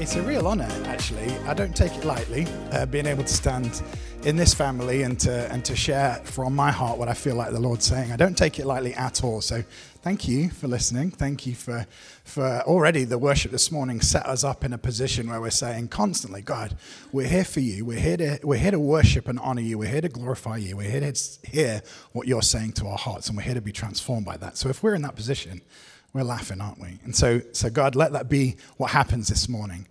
It's a, real honour, actually. I don't take it lightly, uh, being able to stand in this family and to, and to share from my heart what I feel like the Lord's saying. I don't take it lightly at all. So thank you for listening. Thank you for, for already the worship this morning set us up in a position where we're saying constantly, God, we're here for you. We're here to, we're here to worship and honor you. We're here to glorify you. We're here to hear what you're saying to our hearts, and we're here to be transformed by that. So if we're in that position, we're laughing, aren't we? And so, so God, let that be what happens this morning.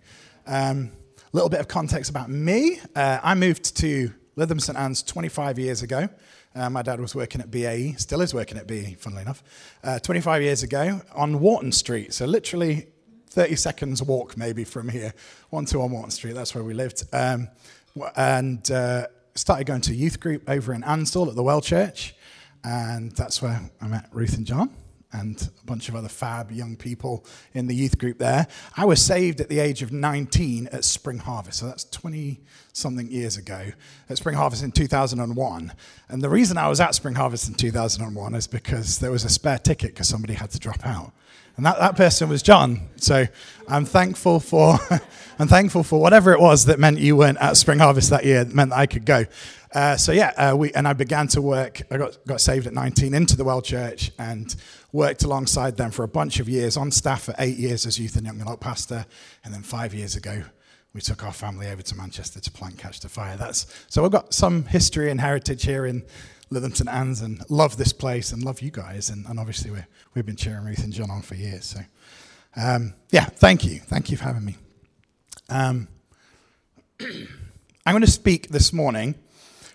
A um, little bit of context about me. Uh, I moved to Lytham St Anne's 25 years ago. Uh, my dad was working at BAE, still is working at BAE, funnily enough, uh, 25 years ago on Warton Street. So literally 30 seconds walk maybe from here, one two on Warton Street. That's where we lived. Um, and uh, started going to youth group over in Ansdell at the Well Church, and that's where I met Ruth and John and a bunch of other fab young people in the youth group there. I was saved at the age of 19 at Spring Harvest, so that's 20 something years ago, at Spring Harvest in 2001. And the reason I was at Spring Harvest in 2001 is because there was a spare ticket because somebody had to drop out. And that, that person was John. So I'm thankful for I'm thankful for whatever it was that meant you weren't at Spring Harvest that year, meant that I could go. Uh, so yeah, uh, we and I began to work. I got got saved at 19 into the Well Church and worked alongside them for a bunch of years on staff for eight years as youth and young adult pastor, and then five years ago we took our family over to Manchester to plant Catch the Fire. That's so we've got some history and heritage here in St Anne's and love this place and love you guys and, and obviously we we've been cheering Ruth and John on for years. So um, yeah, thank you, thank you for having me. Um, I'm going to speak this morning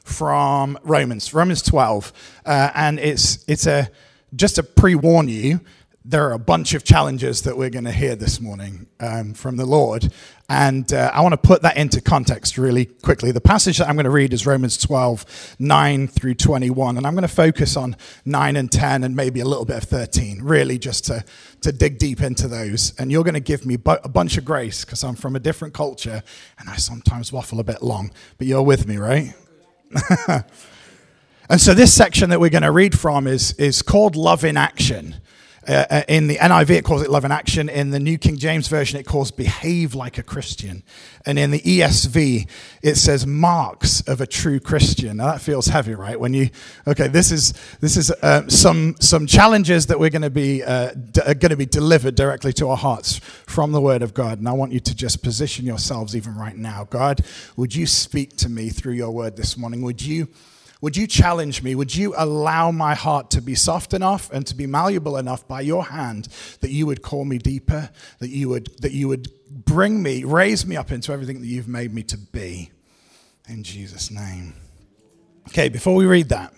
from Romans, Romans 12, uh, and it's it's a just to pre warn you, there are a bunch of challenges that we're going to hear this morning um, from the Lord. And uh, I want to put that into context really quickly. The passage that I'm going to read is Romans 12, 9 through 21. And I'm going to focus on 9 and 10 and maybe a little bit of 13, really just to, to dig deep into those. And you're going to give me a bunch of grace because I'm from a different culture and I sometimes waffle a bit long. But you're with me, right? and so this section that we're going to read from is, is called Love in Action. Uh, uh in the NIV, it calls it love in action. In the New King James Version, it calls behave like a Christian. And in the ESV, it says marks of a true Christian. Now that feels heavy, right? When you, okay, this is, this is uh, some, some challenges that we're going to be, uh, d- are going to be delivered directly to our hearts from the Word of God. And I want you to just position yourselves even right now. God, would you speak to me through your Word this morning? Would you would you challenge me? Would you allow my heart to be soft enough and to be malleable enough by your hand that you would call me deeper, that you would, that you would bring me, raise me up into everything that you've made me to be? In Jesus' name. Okay, before we read that,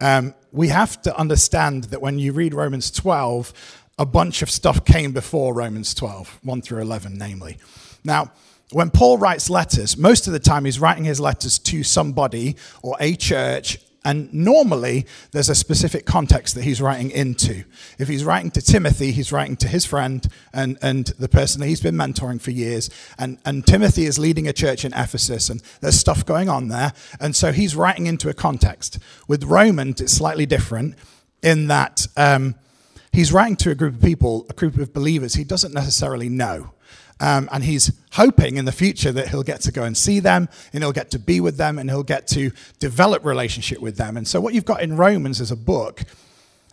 um, we have to understand that when you read Romans 12, a bunch of stuff came before Romans 12, 1 through 11, namely. Now, when Paul writes letters, most of the time he's writing his letters to somebody or a church, and normally there's a specific context that he's writing into. If he's writing to Timothy, he's writing to his friend and, and the person that he's been mentoring for years. And, and Timothy is leading a church in Ephesus, and there's stuff going on there. And so he's writing into a context. With Romans, it's slightly different in that um, he's writing to a group of people, a group of believers he doesn't necessarily know. Um, and he's hoping in the future that he'll get to go and see them and he'll get to be with them and he'll get to develop relationship with them. And so what you've got in Romans as a book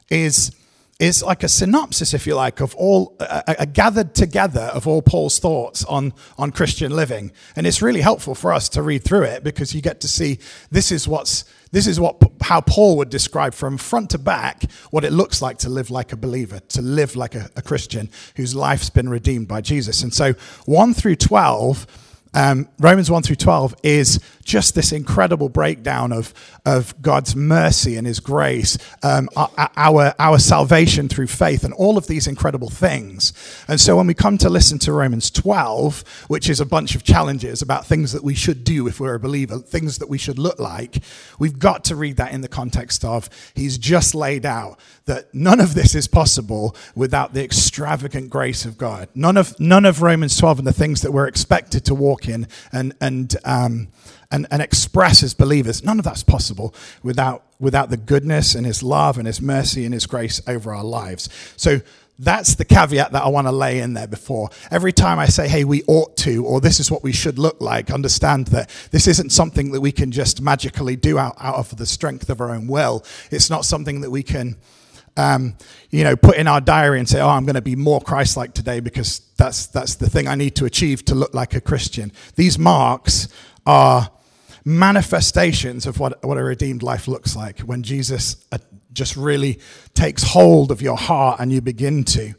is is like a synopsis, if you like, of all a, a, gathered together of all Paul's thoughts on on Christian living, and it's really helpful for us to read through it because you get to see this is what's this is what how Paul would describe from front to back what it looks like to live like a believer, to live like a, a Christian whose life's been redeemed by Jesus, and so one through twelve um, Romans 1 through 12 is just this incredible breakdown of, of God's mercy and His grace, um, our, our salvation through faith, and all of these incredible things. And so when we come to listen to Romans 12, which is a bunch of challenges about things that we should do if we're a believer, things that we should look like, we've got to read that in the context of He's just laid out that none of this is possible without the extravagant grace of God. None of, none of Romans 12 and the things that we're expected to walk in and, and, um, and, and express as believers, none of that's possible without, without the goodness and His love and His mercy and His grace over our lives. So That's the caveat that I want to lay in there before. Every time I say, hey, we ought to, or this is what we should look like, understand that this isn't something that we can just magically do out, out of the strength of our own will. It's not something that we can, um, you know, put in our diary and say, oh, I'm going to be more Christ like today because that's, that's the thing I need to achieve to look like a Christian. These marks are manifestations of what, what a redeemed life looks like when Jesus uh, just really takes hold of your heart and you begin to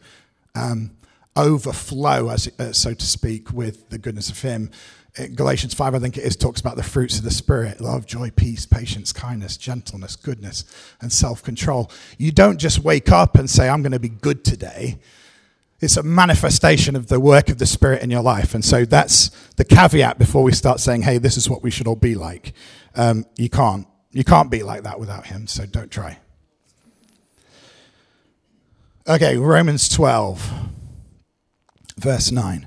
um, overflow, as, uh, so to speak, with the goodness of Him. Galatians 5, I think it is, talks about the fruits of the Spirit love, joy, peace, patience, kindness, gentleness, goodness, and self control. You don't just wake up and say, I'm going to be good today. It's a manifestation of the work of the Spirit in your life. And so that's the caveat before we start saying, hey, this is what we should all be like. Um, you can't. You can't be like that without Him, so don't try. Okay, Romans 12, verse 9.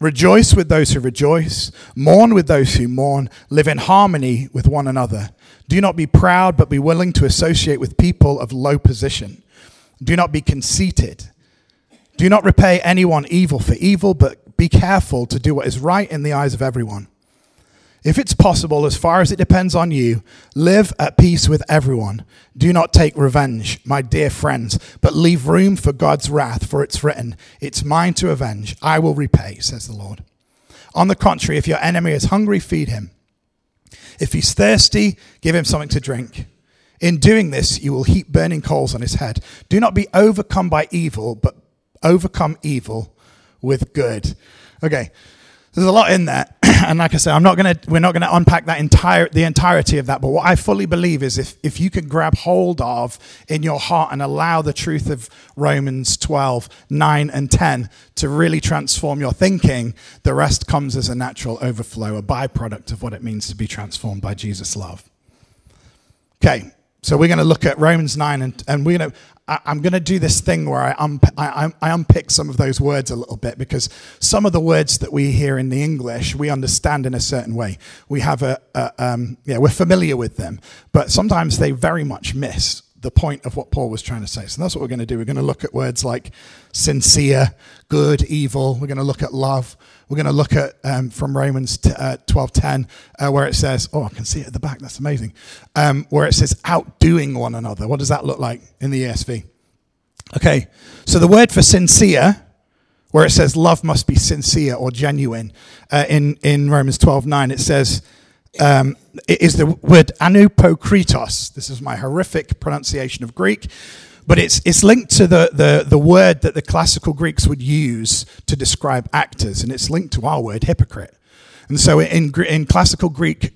Rejoice with those who rejoice. Mourn with those who mourn. Live in harmony with one another. Do not be proud, but be willing to associate with people of low position. Do not be conceited. Do not repay anyone evil for evil, but be careful to do what is right in the eyes of everyone. If it's possible, as far as it depends on you, live at peace with everyone. Do not take revenge, my dear friends, but leave room for God's wrath, for it's written, It's mine to avenge. I will repay, says the Lord. On the contrary, if your enemy is hungry, feed him. If he's thirsty, give him something to drink. In doing this, you will heap burning coals on his head. Do not be overcome by evil, but overcome evil with good. Okay, there's a lot in there. And like I said, I'm not gonna we're not gonna unpack that entire the entirety of that. But what I fully believe is if if you can grab hold of in your heart and allow the truth of Romans 12, 9, and 10 to really transform your thinking, the rest comes as a natural overflow, a byproduct of what it means to be transformed by Jesus' love. Okay, so we're going to look at Romans 9, and, and we're going to, I, am going to do this thing where I, I, I, unpick some of those words a little bit because some of the words that we hear in the English we understand in a certain way. We have a, a um, yeah, we're familiar with them, but sometimes they very much miss the point of what Paul was trying to say. So that's what we're going to do. We're going to look at words like sincere, good, evil. We're going to look at love. We're going to look at um, from Romans t- uh, 12:10, uh, where it says, "Oh, I can see it at the back. That's amazing." Um, where it says, "Outdoing one another." What does that look like in the ESV? Okay, so the word for sincere, where it says love must be sincere or genuine, uh, in in Romans 12:9, it says. Um, it is the word anupokritos. This is my horrific pronunciation of Greek. But it's, it's linked to the, the, the word that the classical Greeks would use to describe actors, and it's linked to our word hypocrite. And so in, in classical Greek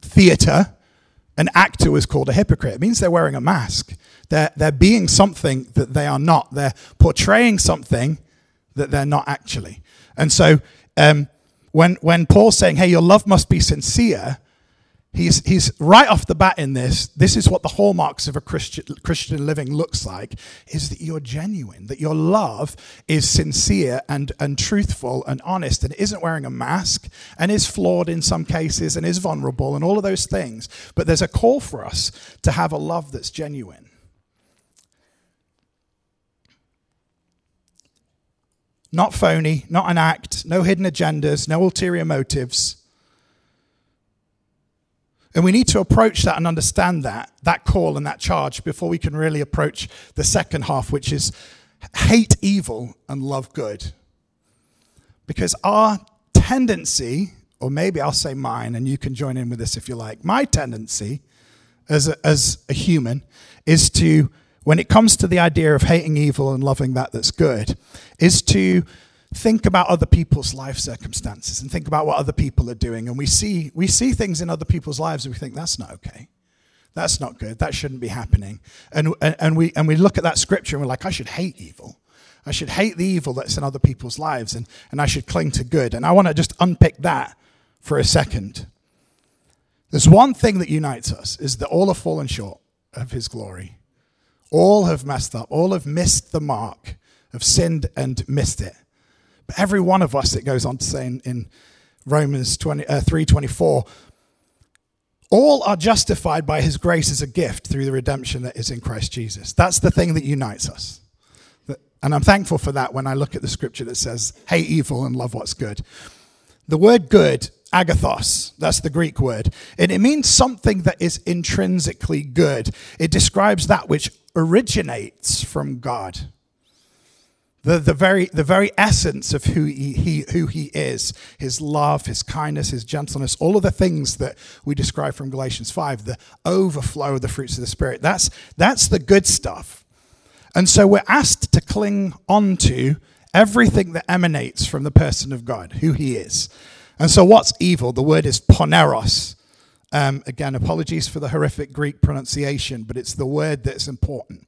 theater, an actor was called a hypocrite. It means they're wearing a mask. They're, they're being something that they are not. They're portraying something that they're not actually. And so um, when, when Paul's saying, hey, your love must be sincere, He's, he's right off the bat in this. This is what the hallmarks of a Christian, Christian living looks like is that you're genuine, that your love is sincere and, and truthful and honest and isn't wearing a mask and is flawed in some cases and is vulnerable and all of those things. But there's a call for us to have a love that's genuine. Not phony, not an act, no hidden agendas, no ulterior motives and we need to approach that and understand that, that call and that charge before we can really approach the second half, which is hate evil and love good. Because our tendency, or maybe I'll say mine, and you can join in with this if you like, my tendency as a, as a human is to, when it comes to the idea of hating evil and loving that that's good, is to think about other people's life circumstances and think about what other people are doing. And we see, we see things in other people's lives and we think, that's not okay. That's not good. That shouldn't be happening. And, and, we, and we look at that scripture and we're like, I should hate evil. I should hate the evil that's in other people's lives and, and I should cling to good. And I want to just unpick that for a second. There's one thing that unites us is that all have fallen short of his glory. All have messed up. All have missed the mark, have sinned and missed it. But every one of us, it goes on to say in, in Romans 20, uh, 3.24, all are justified by his grace as a gift through the redemption that is in Christ Jesus. That's the thing that unites us. And I'm thankful for that when I look at the scripture that says, hate evil and love what's good. The word good, agathos, that's the Greek word, and it means something that is intrinsically good. It describes that which originates from God. The, the, very, the very essence of who he, he, who he is, his love, his kindness, his gentleness, all of the things that we describe from Galatians 5, the overflow of the fruits of the Spirit. That's, that's the good stuff. And so we're asked to cling on to everything that emanates from the person of God, who he is. And so what's evil? The word is poneros. Um, again, apologies for the horrific Greek pronunciation, but it's the word that's important.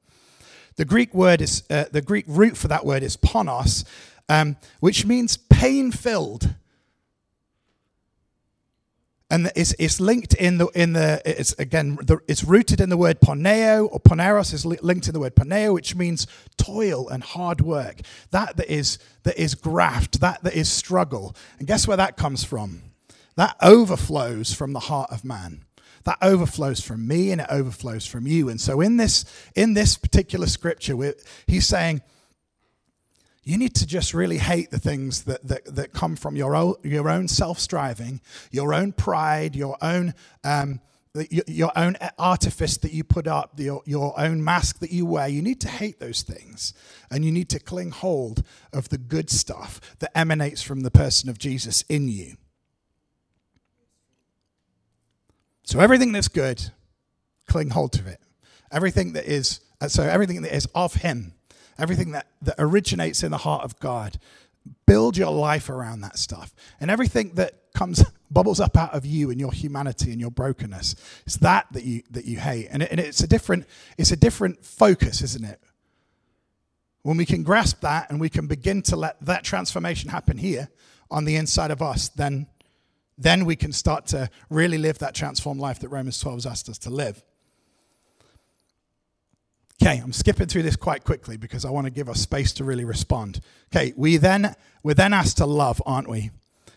The Greek word is uh, the Greek root for that word is ponos, um, which means pain filled. And it's, it's linked in the in the it's again the, it's rooted in the word poneo or poneros is linked in the word poneo which means toil and hard work. That that is that is graft that that is struggle. And guess where that comes from that overflows from the heart of man that overflows from me and it overflows from you and so in this in this particular scripture he's saying you need to just really hate the things that, that, that come from your own, your own self striving, your own pride, your own, um, your own artifice that you put up, your, your own mask that you wear. You need to hate those things. And you need to cling hold of the good stuff that emanates from the person of Jesus in you. So everything that's good, cling hold to it. Everything that is, uh, so everything that is of Him everything that, that originates in the heart of God. Build your life around that stuff. And everything that comes, bubbles up out of you and your humanity and your brokenness, it's that that you, that you hate. And, it, and it's, a different, it's a different focus, isn't it? When we can grasp that and we can begin to let that transformation happen here on the inside of us, then, then we can start to really live that transformed life that Romans 12 has asked us to live. Okay, I'm skipping through this quite quickly because I want to give us space to really respond. Okay, we then we're then asked to love, aren't we?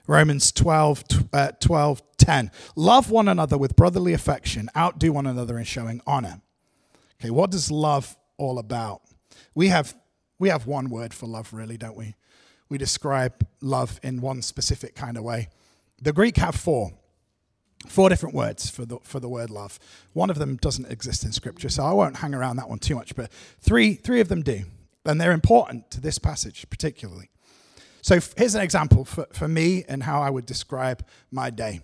Romans 12, uh, 12 10. Love one another with brotherly affection, outdo one another in showing honor. Okay, what does love all about? We have we have one word for love, really, don't we? We describe love in one specific kind of way. The Greek have four. Four different words for the, for the word love. One of them doesn't exist in Scripture, so I won't hang around that one too much, but three, three of them do. And they're important to this passage particularly. So here's an example for, for me and how I would describe my day.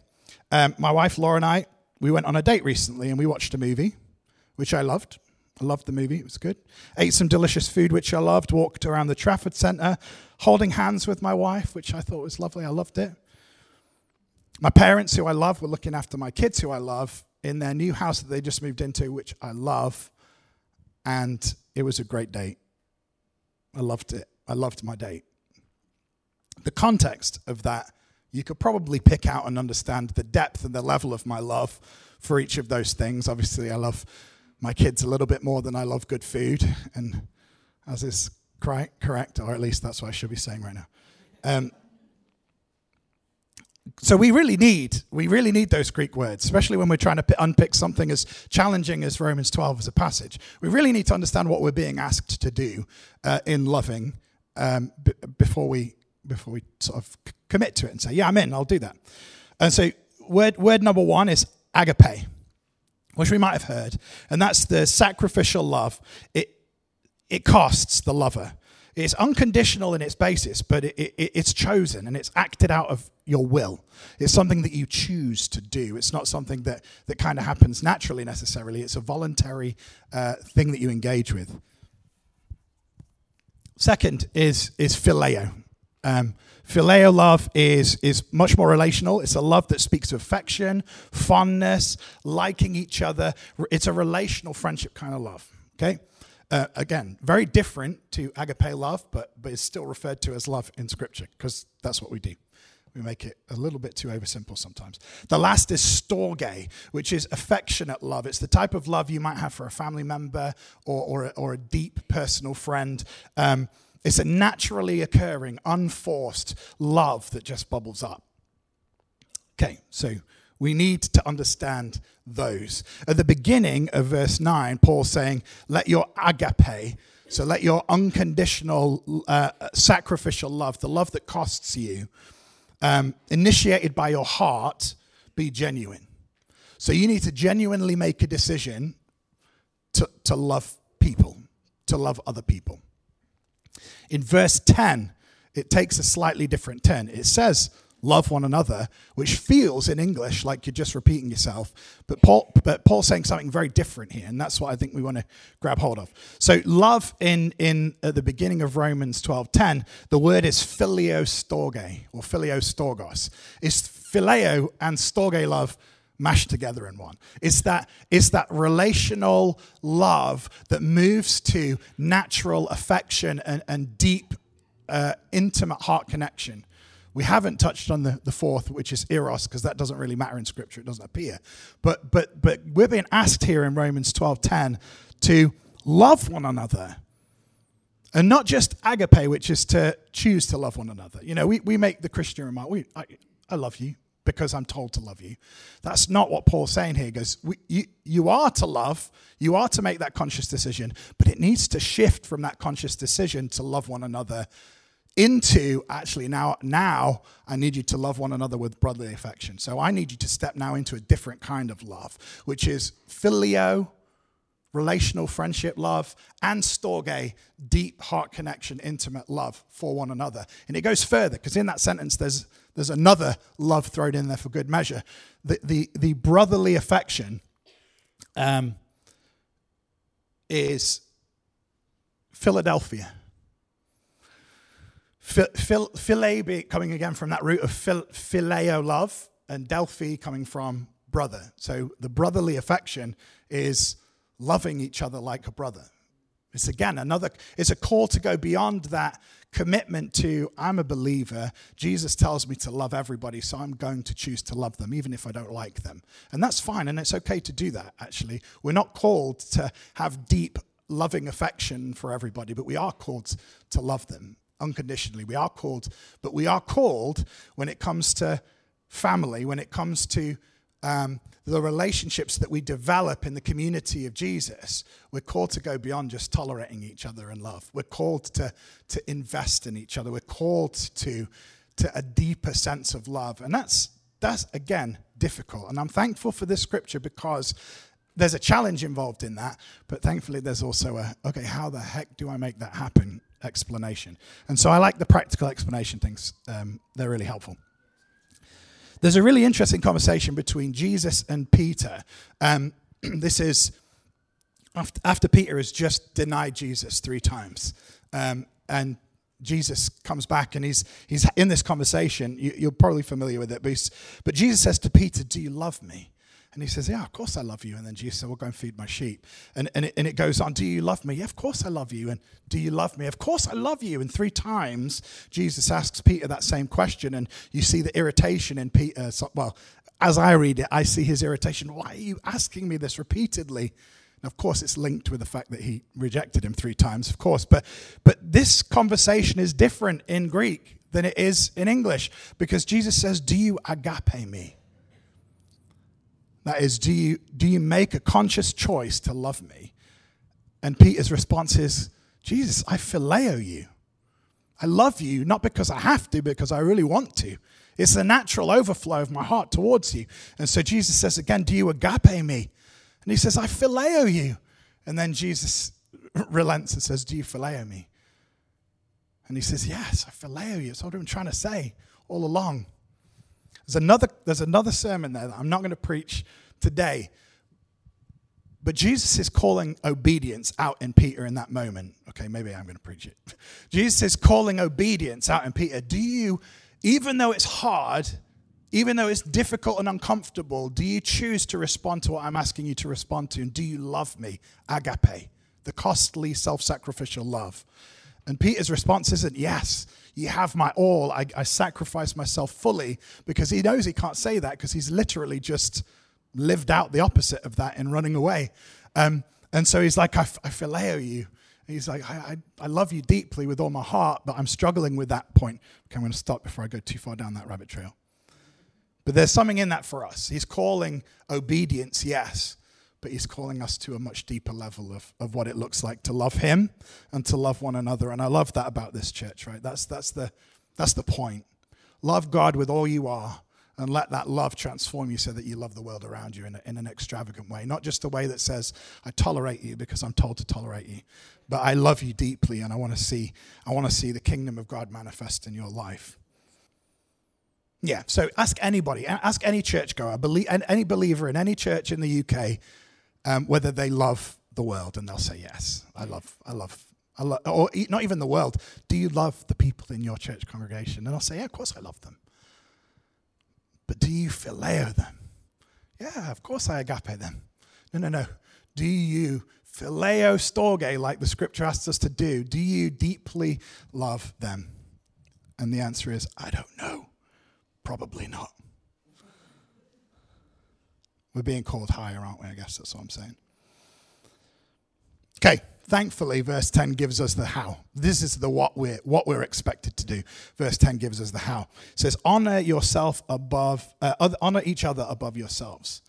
Um, my wife Laura and I, we went on a date recently and we watched a movie, which I loved. I loved the movie, it was good. Ate some delicious food, which I loved. Walked around the Trafford Centre, holding hands with my wife, which I thought was lovely. I loved it. My parents, who I love, were looking after my kids, who I love, in their new house that they just moved into, which I love. And it was a great date. I loved it. I loved my date. The context of that, you could probably pick out and understand the depth and the level of my love for each of those things. Obviously, I love my kids a little bit more than I love good food, and as is correct, or at least that's what I should be saying right now. Um, so we really need we really need those greek words especially when we're trying to unpick something as challenging as romans 12 as a passage. We really need to understand what we're being asked to do uh, in loving um, b- before we before we sort of commit to it and say yeah i'm in i'll do that. And so word word number one is agape which we might have heard and that's the sacrificial love. It it costs the lover it's unconditional in its basis, but it, it, it's chosen and it's acted out of your will. It's something that you choose to do. It's not something that, that kind of happens naturally necessarily. It's a voluntary uh, thing that you engage with. Second is, is phileo. Um, phileo love is, is much more relational. It's a love that speaks of affection, fondness, liking each other. It's a relational friendship kind of love. Okay? Uh, again, very different to agape love, but, but it's still referred to as love in Scripture because that's what we do. We make it a little bit too oversimple sometimes. The last is storge, which is affectionate love. It's the type of love you might have for a family member or, or, a, or a deep personal friend. Um, it's a naturally occurring, unforced love that just bubbles up. Okay, so we need to understand those. At the beginning of verse 9, Paul's saying, Let your agape, so let your unconditional uh, sacrificial love, the love that costs you, um, initiated by your heart, be genuine. So you need to genuinely make a decision to, to love people, to love other people. In verse 10, it takes a slightly different turn. It says, love one another, which feels in English like you're just repeating yourself. But Paul, but Paul's saying something very different here, and that's what I think we want to grab hold of. So, love in in at the beginning of Romans 12:10, the word is phileo storge or phileo storgos. It's phileo and storge love mashed together in one. It's that, it's that relational love that moves to natural affection and, and deep, uh, intimate heart connection. We haven't touched on the, the fourth, which is eros, because that doesn't really matter in Scripture. It doesn't appear. But, but, but we're being asked here in Romans 12.10 to love one another. And not just agape, which is to choose to love one another. You know, we, we make the Christian remark, we, I, I love you because I'm told to love you. That's not what Paul's saying here. He goes, we, you, you are to love, you are to make that conscious decision, but it needs to shift from that conscious decision to love one another into actually now now I need you to love one another with brotherly affection. So I need you to step now into a different kind of love, which is phileo, relational friendship love, and storge, deep heart connection, intimate love for one another. And it goes further because in that sentence there's there's another love thrown in there for good measure. The the, the brotherly affection um, is Philadelphia Phil, coming again from that root of phil, phileo love, and Delphi coming from brother. So the brotherly affection is loving each other like a brother. It's again another, it's a call to go beyond that commitment to, I'm a believer. Jesus tells me to love everybody, so I'm going to choose to love them, even if I don't like them. And that's fine, and it's okay to do that, actually. We're not called to have deep, loving affection for everybody, but we are called to love them unconditionally. We are called, but we are called when it comes to family, when it comes to um, the relationships that we develop in the community of Jesus, we're called to go beyond just tolerating each other in love. We're called to, to invest in each other. We're called to, to a deeper sense of love. And that's, that's, again, difficult. And I'm thankful for this scripture because there's a challenge involved in that. But thankfully, there's also a, okay, how the heck do I make that happen explanation. And so I like the practical explanation things, um, they're really helpful. There's a really interesting conversation between Jesus and Peter. Um, this is after, after, Peter has just denied Jesus three times. Um, and Jesus comes back and he's, he's in this conversation. You, are probably familiar with it, but, but Jesus says to Peter, Do you love me? And he says, Yeah, of course I love you. And then Jesus said, Well, go and feed my sheep. And, and, it, and it goes on, Do you love me? Yeah, of course I love you. And do you love me? Of course I love you. And three times Jesus asks Peter that same question. And you see the irritation in Peter. Well, as I read it, I see his irritation. Why are you asking me this repeatedly? And of course, it's linked with the fact that he rejected him three times, of course. But, but this conversation is different in Greek than it is in English because Jesus says, Do you agape me? That is, do you, do you make a conscious choice to love me? And Peter's response is, Jesus, I phileo you. I love you, not because I have to, because I really want to. It's the natural overflow of my heart towards you. And so Jesus says again, Do you agape me? And he says, I phileo you. And then Jesus relents and says, Do you phileo me? And he says, Yes, I phileo you. That's what I'm trying to say all along. There's another, there's another sermon there that I'm not going to preach today. But Jesus is calling obedience out in Peter in that moment. Okay, maybe I'm going to preach it. Jesus is calling obedience out in Peter. Do you, even though it's hard, even though it's difficult and uncomfortable, do you choose to respond to what I'm asking you to respond to? And do you love me? Agape. the costly self sacrificial love. And Peter's response isn't, Yes, you have my all. I, I sacrifice myself fully because he knows he can't say that because he's literally just lived out the opposite of that in running away. Um, and so he's like, I, I phileo you. He's like, I, I, I, love you deeply with all my heart, but I'm struggling with that point. Okay, I'm going to stop before I go too far down that rabbit trail. But there's something in that for us. He's calling obedience, yes, but he's calling us to a much deeper level of, of what it looks like to love him and to love one another. And I love that about this church, right? That's, that's, the, that's the point. Love God with all you are and let that love transform you so that you love the world around you in, a, in an extravagant way. Not just a way that says, I tolerate you because I'm told to tolerate you, but I love you deeply and I want to see, I want to see the kingdom of God manifest in your life. Yeah, so ask anybody, ask any churchgoer, believe, any believer in any church in the UK um, whether they love the world, and they'll say yes. I love, I love, I love, or not even the world. Do you love the people in your church congregation? And I'll say, yeah, of course I love them. But do you phileo them? Yeah, of course I agape them. No, no, no. Do you phileo storge, like the scripture asks us to do? Do you deeply love them? And the answer is, I don't know. Probably not. We're being called higher, aren't we? I guess that's what I'm saying. Okay, thankfully, verse 10 gives us the how. This is the what we're what we're expected to do. Verse 10 gives us the how. It says, honor yourself above, uh, honor each other above yourselves.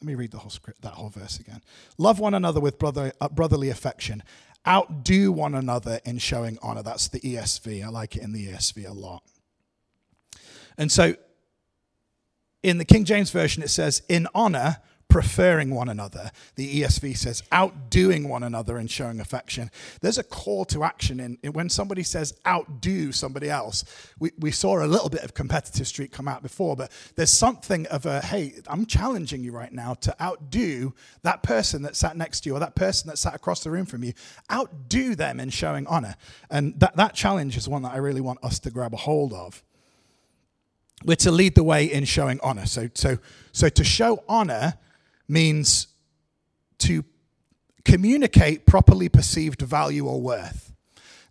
Let me read the whole script, that whole verse again. Love one another with brother, uh, brotherly affection. Outdo one another in showing honor. That's the ESV. I like it in the ESV a lot. And so in the King James Version, it says, in honor, preferring one another. The ESV says, outdoing one another and showing affection. There's a call to action in, when somebody says outdo somebody else. We, we saw a little bit of competitive streak come out before, but there's something of a, hey, I'm challenging you right now to outdo that person that sat next to you or that person that sat across the room from you. Outdo them in showing honor. And that, that challenge is one that I really want us to grab a hold of we're to lead the way in showing honor. So, so, so to show honor means to communicate properly perceived value or worth.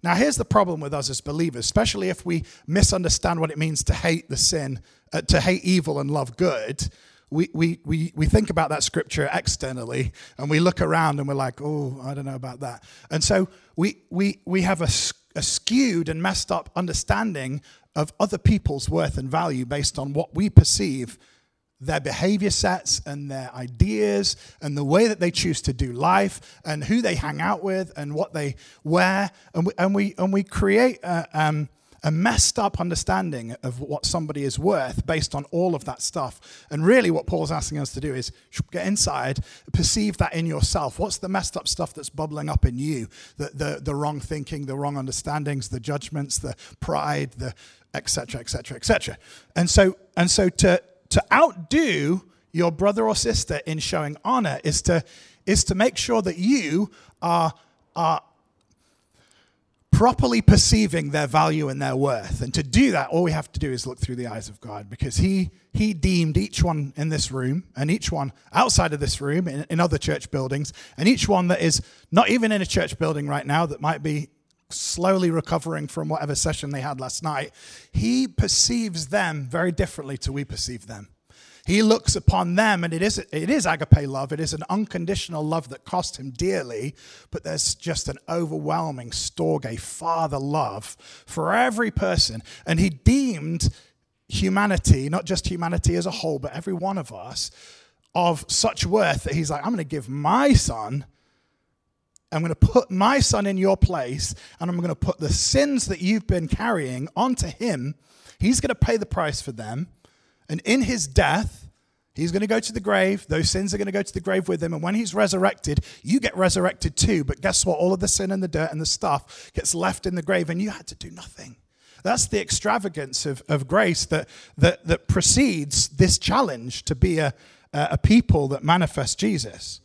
Now, here's the problem with us as believers, especially if we misunderstand what it means to hate the sin, uh, to hate evil and love good. We, we, we, we think about that scripture externally and we look around and we're like, oh, I don't know about that. And so we, we, we have a, a skewed and messed up understanding of other people's worth and value based on what we perceive their behavior sets and their ideas and the way that they choose to do life and who they hang out with and what they wear. And we, and we, and we create a, um, a messed up understanding of what somebody is worth based on all of that stuff. And really, what Paul's asking us to do is get inside, perceive that in yourself. What's the messed up stuff that's bubbling up in you? The, the, the wrong thinking, the wrong understandings, the judgments, the pride, the etc., etc., etc. And so, and so to, to outdo your brother or sister in showing honor is to, is to make sure that you are, are properly perceiving their value and their worth. And to do that, all we have to do is look through the eyes of God because He, he deemed each one in this room and each one outside of this room in, in other church buildings and each one that is not even in a church building right now that might be slowly recovering from whatever session they had last night, he perceives them very differently to we perceive them. He looks upon them, and it is, it is agape love. It is an unconditional love that cost him dearly, but there's just an overwhelming storge, father love for every person. And he deemed humanity, not just humanity as a whole, but every one of us, of such worth that he's like, I'm going to give my son I'm going to put my son in your place, and I'm going to put the sins that you've been carrying onto him. He's going to pay the price for them. And in his death, he's going to go to the grave. Those sins are going to go to the grave with him. And when he's resurrected, you get resurrected too. But guess what? All of the sin and the dirt and the stuff gets left in the grave, and you had to do nothing. That's the extravagance of, of grace that, that, that precedes this challenge to be a, a people that manifest Jesus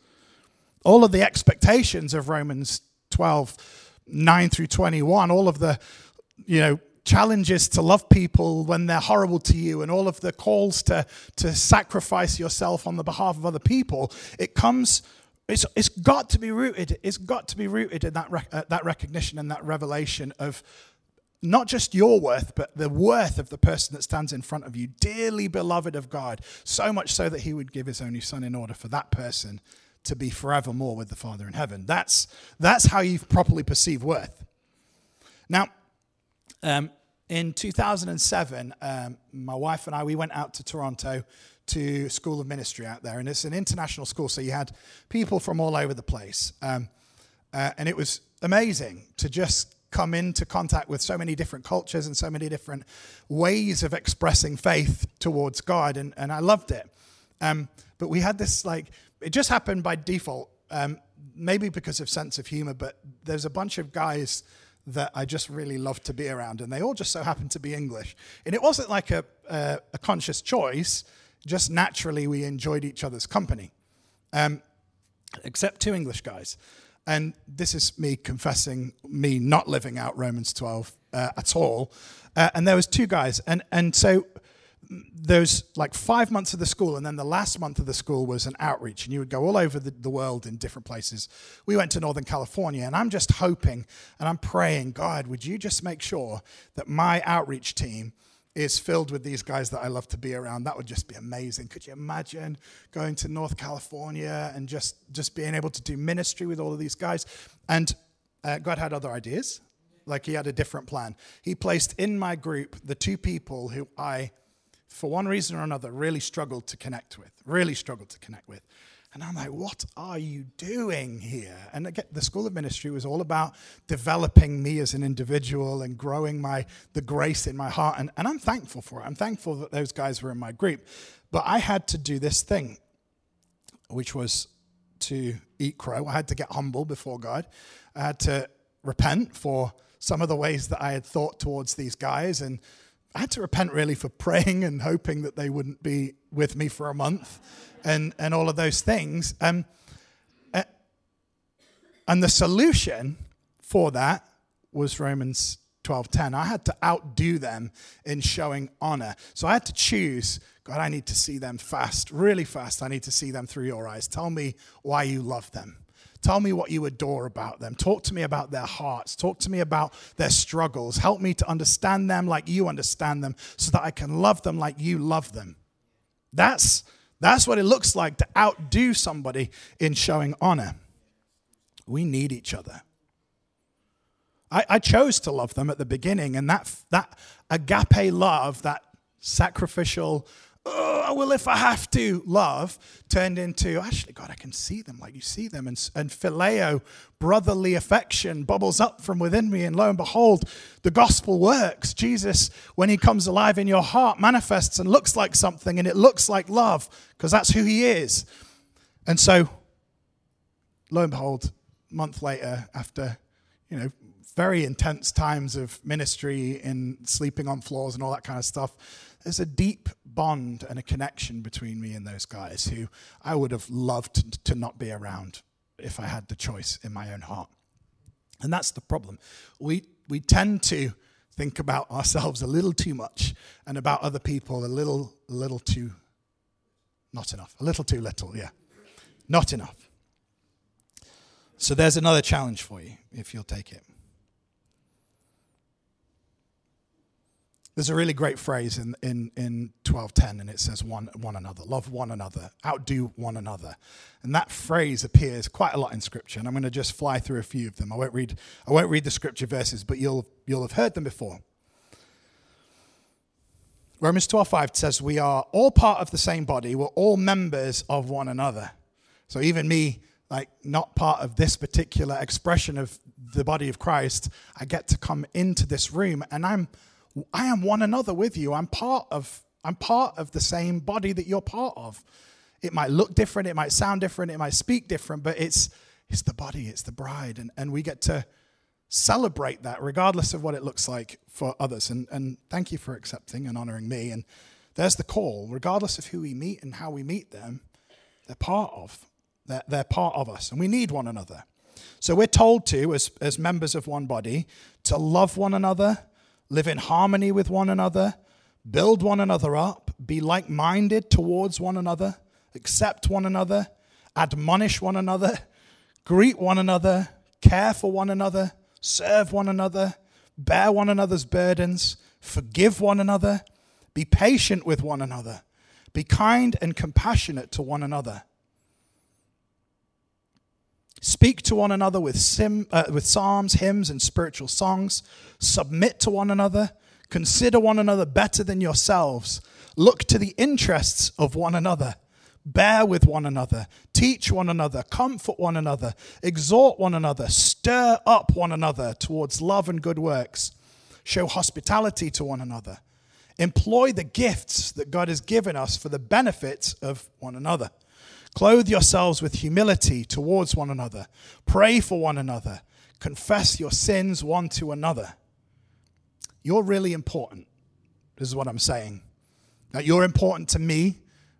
all of the expectations of Romans 12, 9 through 21, all of the, you know, challenges to love people when they're horrible to you and all of the calls to, to sacrifice yourself on the behalf of other people, it comes it's, it's got to be rooted. It's got to be rooted in that, rec- uh, that recognition and that revelation of not just your worth, but the worth of the person that stands in front of you, dearly beloved of God, so much so that he would give his only son in order for that person to be forevermore with the Father in heaven. That's, that's how you properly perceive worth. Now, um, in 2007, um, my wife and I, we went out to Toronto to School of Ministry out there. And it's an international school, so you had people from all over the place. Um, uh, and it was amazing to just come into contact with so many different cultures and so many different ways of expressing faith towards God. And, and I loved it. Um, but we had this, like, it just happened by default, um, maybe because of sense of humor, but there's a bunch of guys that I just really love to be around, and they all just so happen to be English. And it wasn't like a, a, a conscious choice, just naturally we enjoyed each other's company, um, except two English guys. And this is me confessing me not living out Romans 12 uh, at all. Uh, and there was two guys, and and so there's like five months of the school, and then the last month of the school was an outreach, and you would go all over the, the, world in different places. We went to Northern California, and I'm just hoping and I'm praying, God, would you just make sure that my outreach team is filled with these guys that I love to be around? That would just be amazing. Could you imagine going to North California and just, just being able to do ministry with all of these guys? And uh, God had other ideas. Like he had a different plan. He placed in my group the two people who I for one reason or another, really struggled to connect with, really struggled to connect with. And I'm like, what are you doing here? And again, the School of Ministry was all about developing me as an individual and growing my the grace in my heart. And, and I'm thankful for it. I'm thankful that those guys were in my group. But I had to do this thing, which was to eat crow. I had to get humble before God. I had to repent for some of the ways that I had thought towards these guys and I had to repent really for praying and hoping that they wouldn't be with me for a month and, and all of those things. Um, and the solution for that was Romans 12:10. I had to outdo them in showing honor. So I had to choose, God, I need to see them fast, really fast. I need to see them through your eyes. Tell me why you love them. Tell me what you adore about them. Talk to me about their hearts. Talk to me about their struggles. Help me to understand them like you understand them so that I can love them like you love them. That's, that's what it looks like to outdo somebody in showing honor. We need each other. I, I chose to love them at the beginning, and that, that agape love, that sacrificial, oh, well, if I have to, love turned into, actually, God, I can see them like you see them. And, and phileo, brotherly affection, bubbles up from within me. And lo and behold, the gospel works. Jesus, when he comes alive in your heart, manifests and looks like something, and it looks like love because that's who he is. And so, lo and behold, a month later, after, you know, very intense times of ministry in sleeping on floors and all that kind of stuff, there's a deep bond and a connection between me and those guys who I would have loved to not be around if I had the choice in my own heart. And that's the problem. We, we tend to think about ourselves a little too much and about other people a little, a little too, not enough, a little too little, yeah. Not enough. So there's another challenge for you if you'll take it. There's a really great phrase in, in, in 1210, and it says one, one another, love one another, outdo one another. And that phrase appears quite a lot in Scripture, and I'm going to just fly through a few of them. I won't read, I won't read the Scripture verses, but you'll, you'll have heard them before. Romans 12:5 says, We are all part of the same body, we're all members of one another. So even me, like not part of this particular expression of the body of Christ, I get to come into this room and I'm I am one another with you. I'm part of I'm part of the same body that you're part of. It might look different, it might sound different, it might speak different, but it's it's the body, it's the bride, and, and we get to celebrate that regardless of what it looks like for others. And and thank you for accepting and honoring me. And there's the call, regardless of who we meet and how we meet them, they're part of. They're, they're part of us, and we need one another. So we're told to, as, as members of one body, to love one another, live in harmony with one another, build one another up, be like minded towards one another, accept one another, admonish one another, greet one another, care for one another, serve one another, bear one another's burdens, forgive one another, be patient with one another, be kind and compassionate to one another. Speak to one another with, sim, uh, with psalms, hymns, and spiritual songs. Submit to one another. Consider one another better than yourselves. Look to the interests of one another. Bear with one another. Teach one another. Comfort one another. Exhort one another. Stir up one another towards love and good works. Show hospitality to one another. Employ the gifts that God has given us for the benefit of one another. Clothe yourselves with humility towards one another. Pray for one another. Confess your sins one to another. You're really important. This is what I'm saying. Now, you're important to me.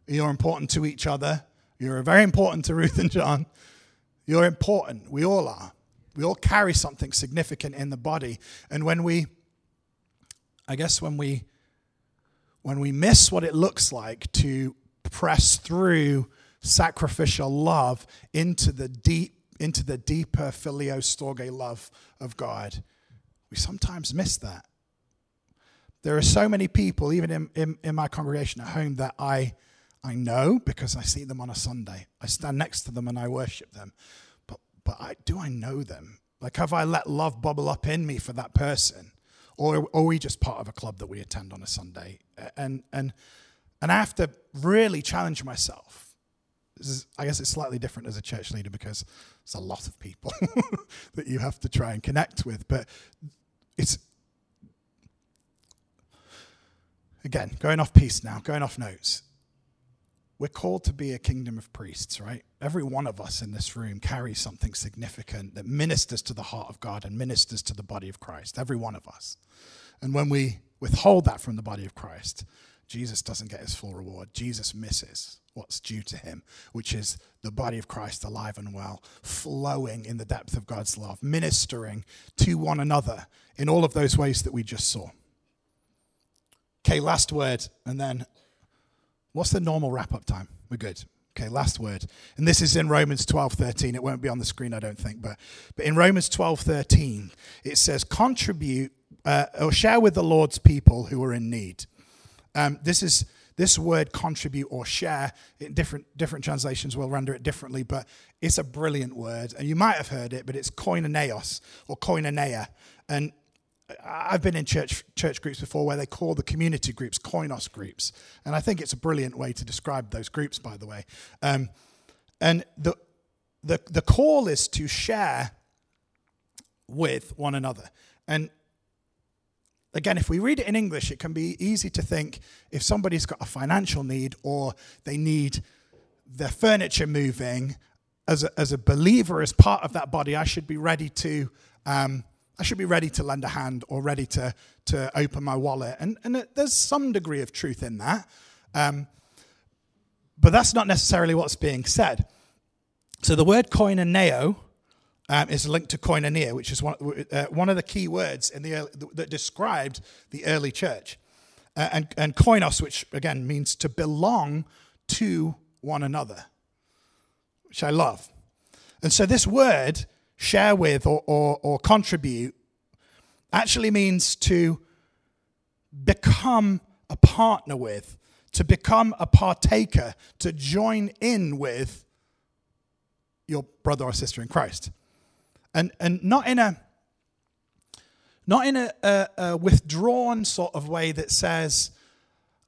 You're important to each other. You're very important to Ruth and John. You're important. We all are. We all carry something significant in the body. And when we, I guess, when we, when we miss what it looks like to press through sacrificial love into the deep into the deeper phileo storge love of God. We sometimes miss that. There are so many people, even in, in, in, my congregation at home, that I, I know because I see them on a Sunday. I stand next to them and I worship them. But, but I, do I know them? Like, have I let love bubble up in me for that person? Or, are we just part of a club that we attend on a Sunday? And, and, and I have to really challenge myself I guess it's slightly different as a church leader because there's a lot of people that you have to try and connect with. But it's, again, going off piece now, going off notes. We're called to be a kingdom of priests, right? Every one of us in this room carries something significant that ministers to the heart of God and ministers to the body of Christ. Every one of us. And when we withhold that from the body of Christ, Jesus doesn't get his full reward. Jesus misses what's due to him, which is the body of Christ alive and well, flowing in the depth of God's love, ministering to one another in all of those ways that we just saw. Okay, last word, and then what's the normal wrap up time? We're good. Okay, last word. And this is in Romans 12 13. It won't be on the screen, I don't think, but, but in Romans 12 13, it says, contribute uh, or share with the Lord's people who are in need. Um, this is this word contribute or share in different different translations will render it differently, but it's a brilliant word, and you might have heard it, but it's koinonios or koinonia, and I've been in church church groups before where they call the community groups koinos groups, and I think it's a brilliant way to describe those groups. By the way, um, and the the the call is to share with one another, and Again, if we read it in English, it can be easy to think if somebody's got a financial need or they need their furniture moving, as a, as a believer, as part of that body, I should be ready to. Um, I should be ready to lend a hand or ready to, to open my wallet. And, and there's some degree of truth in that. Um, but that's not necessarily what's being said. So the word koinoneo um, is linked to koinonia, which is one, uh, one of the key words in the early, that described the early church. Uh, and, and koinos, which again means to belong to one another, which I love. And so this word, share with or, or, or contribute, actually means to become a partner with, to become a partaker, to join in with your brother or sister in Christ and and not in a not in a, a, a, withdrawn sort of way that says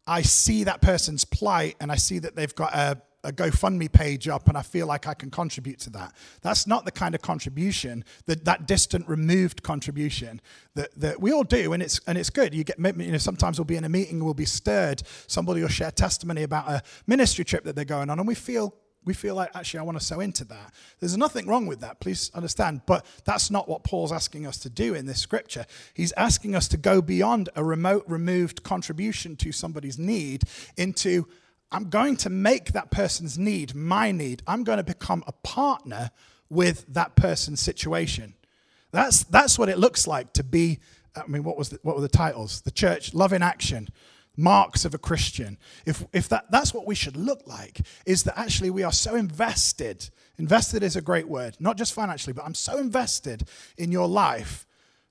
i see that person's plight and i see that they've got a, a gofundme page up and i feel like i can contribute to that. That's not the kind of contribution that that distant removed contribution that, that we all do and it's and it's good. You get you know sometimes we'll be in a meeting we'll be stirred. Somebody will share testimony about a ministry trip that they're going on and we feel we feel like, actually, I want to sow into that. There's nothing wrong with that, please understand. But that's not what Paul's asking us to do in this scripture. He's asking us to go beyond a remote, removed contribution to somebody's need into, I'm going to make that person's need my need. I'm going to become a partner with that person's situation. That's, that's what it looks like to be. I mean, what, was the, what were the titles? The church, Love in Action, marks of a Christian, if, if that, that's what we should look like, is that actually we are so invested. Invested is a great word, not just financially, but I'm so invested in your life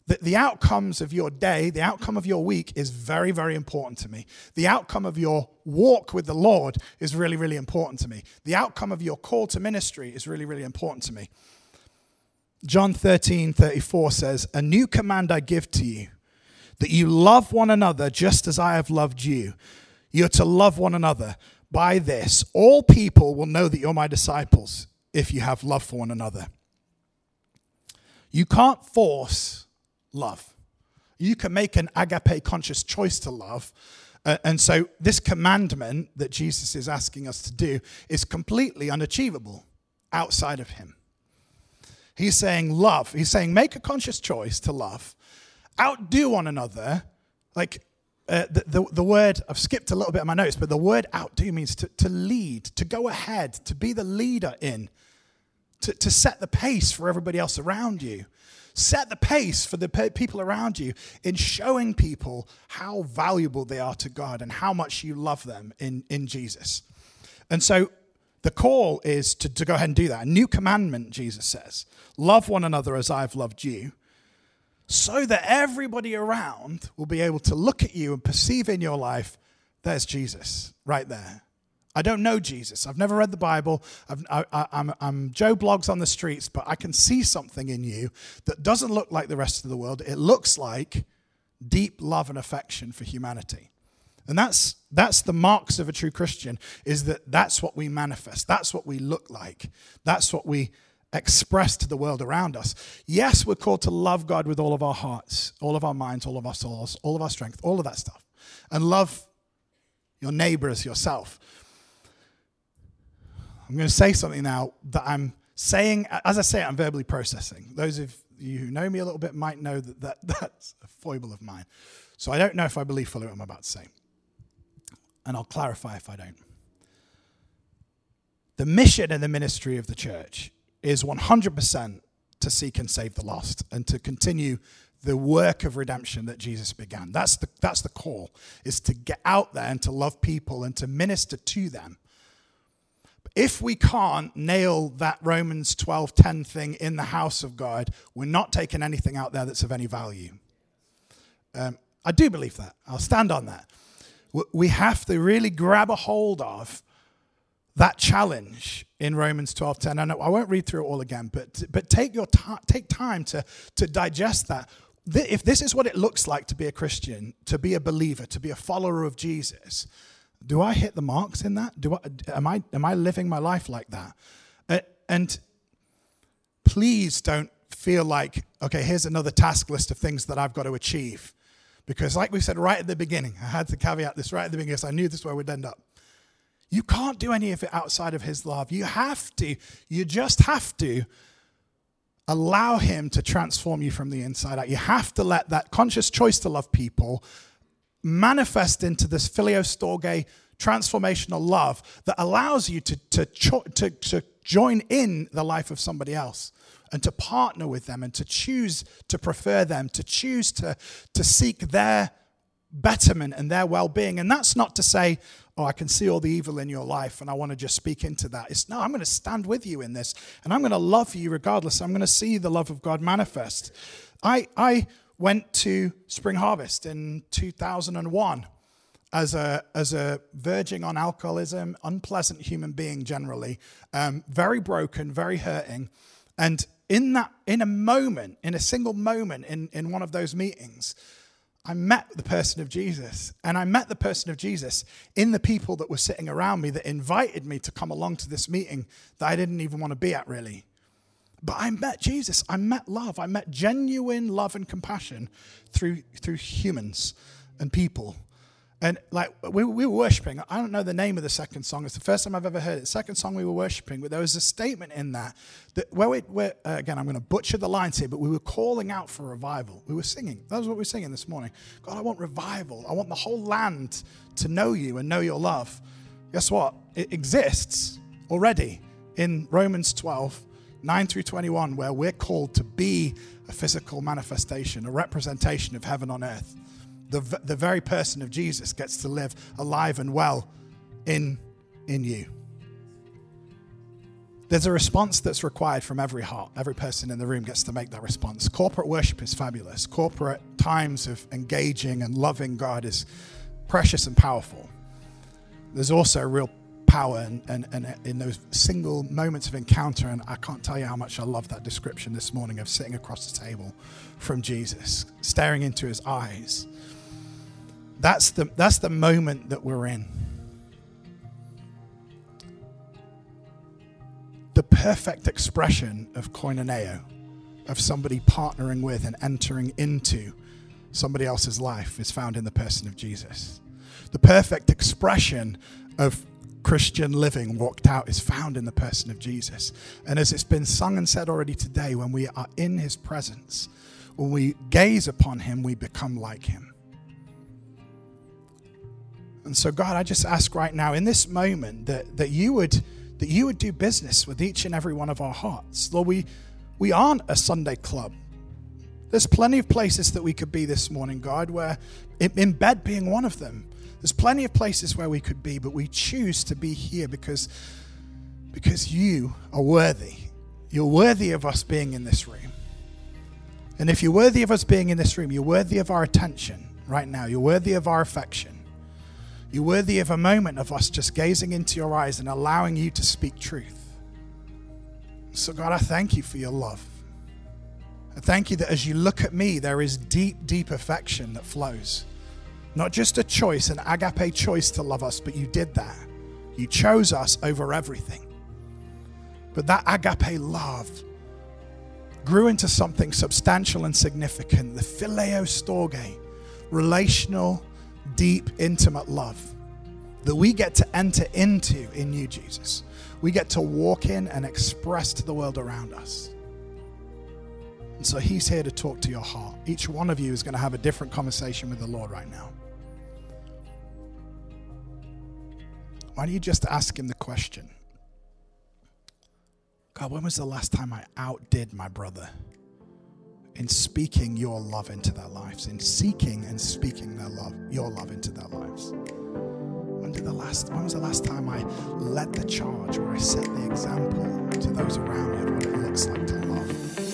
that the outcomes of your day, the outcome of your week is very, very important to me. The outcome of your walk with the Lord is really, really important to me. The outcome of your call to ministry is really, really important to me. John 13, 34 says, A new command I give to you that you love one another just as I have loved you. You're to love one another. By this, all people will know that you're my disciples if you have love for one another. You can't force love. You can make an agape conscious choice to love. Uh, and so, this commandment that Jesus is asking us to do is completely unachievable outside of Him. He's saying, love. He's saying, make a conscious choice to love outdo one another. Like uh, the, the, the, word, I've skipped a little bit of my notes, but the word outdo means to, to lead, to go ahead, to be the leader in, to, to set the pace for everybody else around you. Set the pace for the people around you in showing people how valuable they are to God and how much you love them in, in Jesus. And so the call is to, to go ahead and do that. A new commandment, Jesus says love one another as I've loved you so that everybody around will be able to look at you and perceive in your life, there's Jesus right there. I don't know Jesus. I've never read the Bible. i am I'm Joe Bloggs on the streets, but I can see something in you that doesn't look like the rest of the world. It looks like deep love and affection for humanity. And that's, that's the marks of a true Christian, is that that's what we manifest. That's what we look like. That's what we express to the world around us. Yes, we're called to love God with all of our hearts, all of our minds, all of our souls, all of our strength, all of that stuff. And love your neighbor as yourself. I'm going to say something now that I'm saying, as I say it, I'm verbally processing. Those of you who know me a little bit might know that, that that's a foible of mine. So I don't know if I believe fully what I'm about to say. And I'll clarify if I don't. The mission and the ministry of the church is 100% to seek and save the lost and to continue the work of redemption that Jesus began. That's the, that's the call, is to get out there and to love people and to minister to them. If we can't nail that Romans 12:10 thing in the house of God, we're not taking anything out there that's of any value. Um, I do believe that. I'll stand on that. We have to really grab a hold of that challenge in Romans 12:10. And I won't read through it all again, but but take your time, take time to to digest that. If this is what it looks like to be a Christian, to be a believer, to be a follower of Jesus, do I hit the marks in that? Do I, am I am I living my life like that? And please don't feel like okay, here's another task list of things that I've got to achieve. Because, like we said right at the beginning, I had to caveat this right at the beginning because I knew this is where we'd end up. You can't do any of it outside of His love. You have to, you just have to allow Him to transform you from the inside out. You have to let that conscious choice to love people manifest into this phileo storge transformational love that allows you to, to, to, to join in the life of somebody else and to partner with them and to choose to prefer them, to choose to, to seek their betterment and their well being. And that's not to say, oh, I can see all the evil in your life and I want to just speak into that. It's no, I'm going to stand with you in this and I'm going to love you regardless. I'm going to see the love of God manifest. I, I went to Spring Harvest in 2001 as a, as a verging on alcoholism, unpleasant human being generally, um, very broken, very hurting. And in that, in a moment, in a single moment in, in one of those meetings, I met the person of Jesus. And I met the person of Jesus in the people that were sitting around me that invited me to come along to this meeting that I didn't even want to be at, really. But I met Jesus. I met love. I met genuine love and compassion through, through humans and people. And like we, we, were worshiping, I don't know the name of the second song. It's the first time I've ever heard it. The second song we were worshiping, but there was a statement in that that where we, where, uh, again, I'm going to butcher the lines here, but we were calling out for revival. We were singing. That was what we were singing this morning. God, I want revival. I want the whole land to know you and know your love. Guess what? It exists already in Romans 12, 9 through 21, where we're called to be a physical manifestation, a representation of heaven on earth. The, the very person of Jesus gets to live alive and well in, in you. There's a response that's required from every heart. Every person in the room gets to make that response. Corporate worship is fabulous. Corporate times of engaging and loving God is precious and powerful. There's also real power and, and, and in those single moments of encounter. And I can't tell you how much I love that description this morning of sitting across the table from Jesus, staring into his eyes. That's the, that's the moment that we're in. the perfect expression of koinoneo, of somebody partnering with and entering into somebody else's life, is found in the person of Jesus. The perfect expression of Christian living walked out is found in the person of Jesus. And as it's been sung and said already today, when we are in his presence, when we gaze upon him, we become like him. And so, God, I just ask right now in this moment that, that you would that you would do business with each and every one of our hearts. Lord, we, we aren't a Sunday club. There's plenty of places that we could be this morning, God, where in bed being one of them. There's plenty of places where we could be, but we choose to be here because, because you are worthy. You're worthy of us being in this room. And if you're worthy of us being in this room, you're worthy of our attention right now. You're worthy of our affection. You're worthy of a moment of us just gazing into your eyes and allowing you to speak truth. So, God, I thank you for your love. I thank you that as you look at me, there is deep, deep affection that flows. Not just a choice, an agape choice to love us, but you did that. You chose us over everything. But that agape love grew into something substantial and significant the phileo storge, relational deep, intimate love that we get to enter into in you, Jesus. We get to walk in and express to the world around us. And so he's here to talk to your heart. Each one of you is going to have a different conversation with the Lord right now. Why don't you just ask him the question? God, when was the last time I outdid my brother? In speaking your love into their lives, in seeking and speaking their love, your love into their lives. When did the last when was the last time I led the charge or I set the example to those around me of what it looks like to love?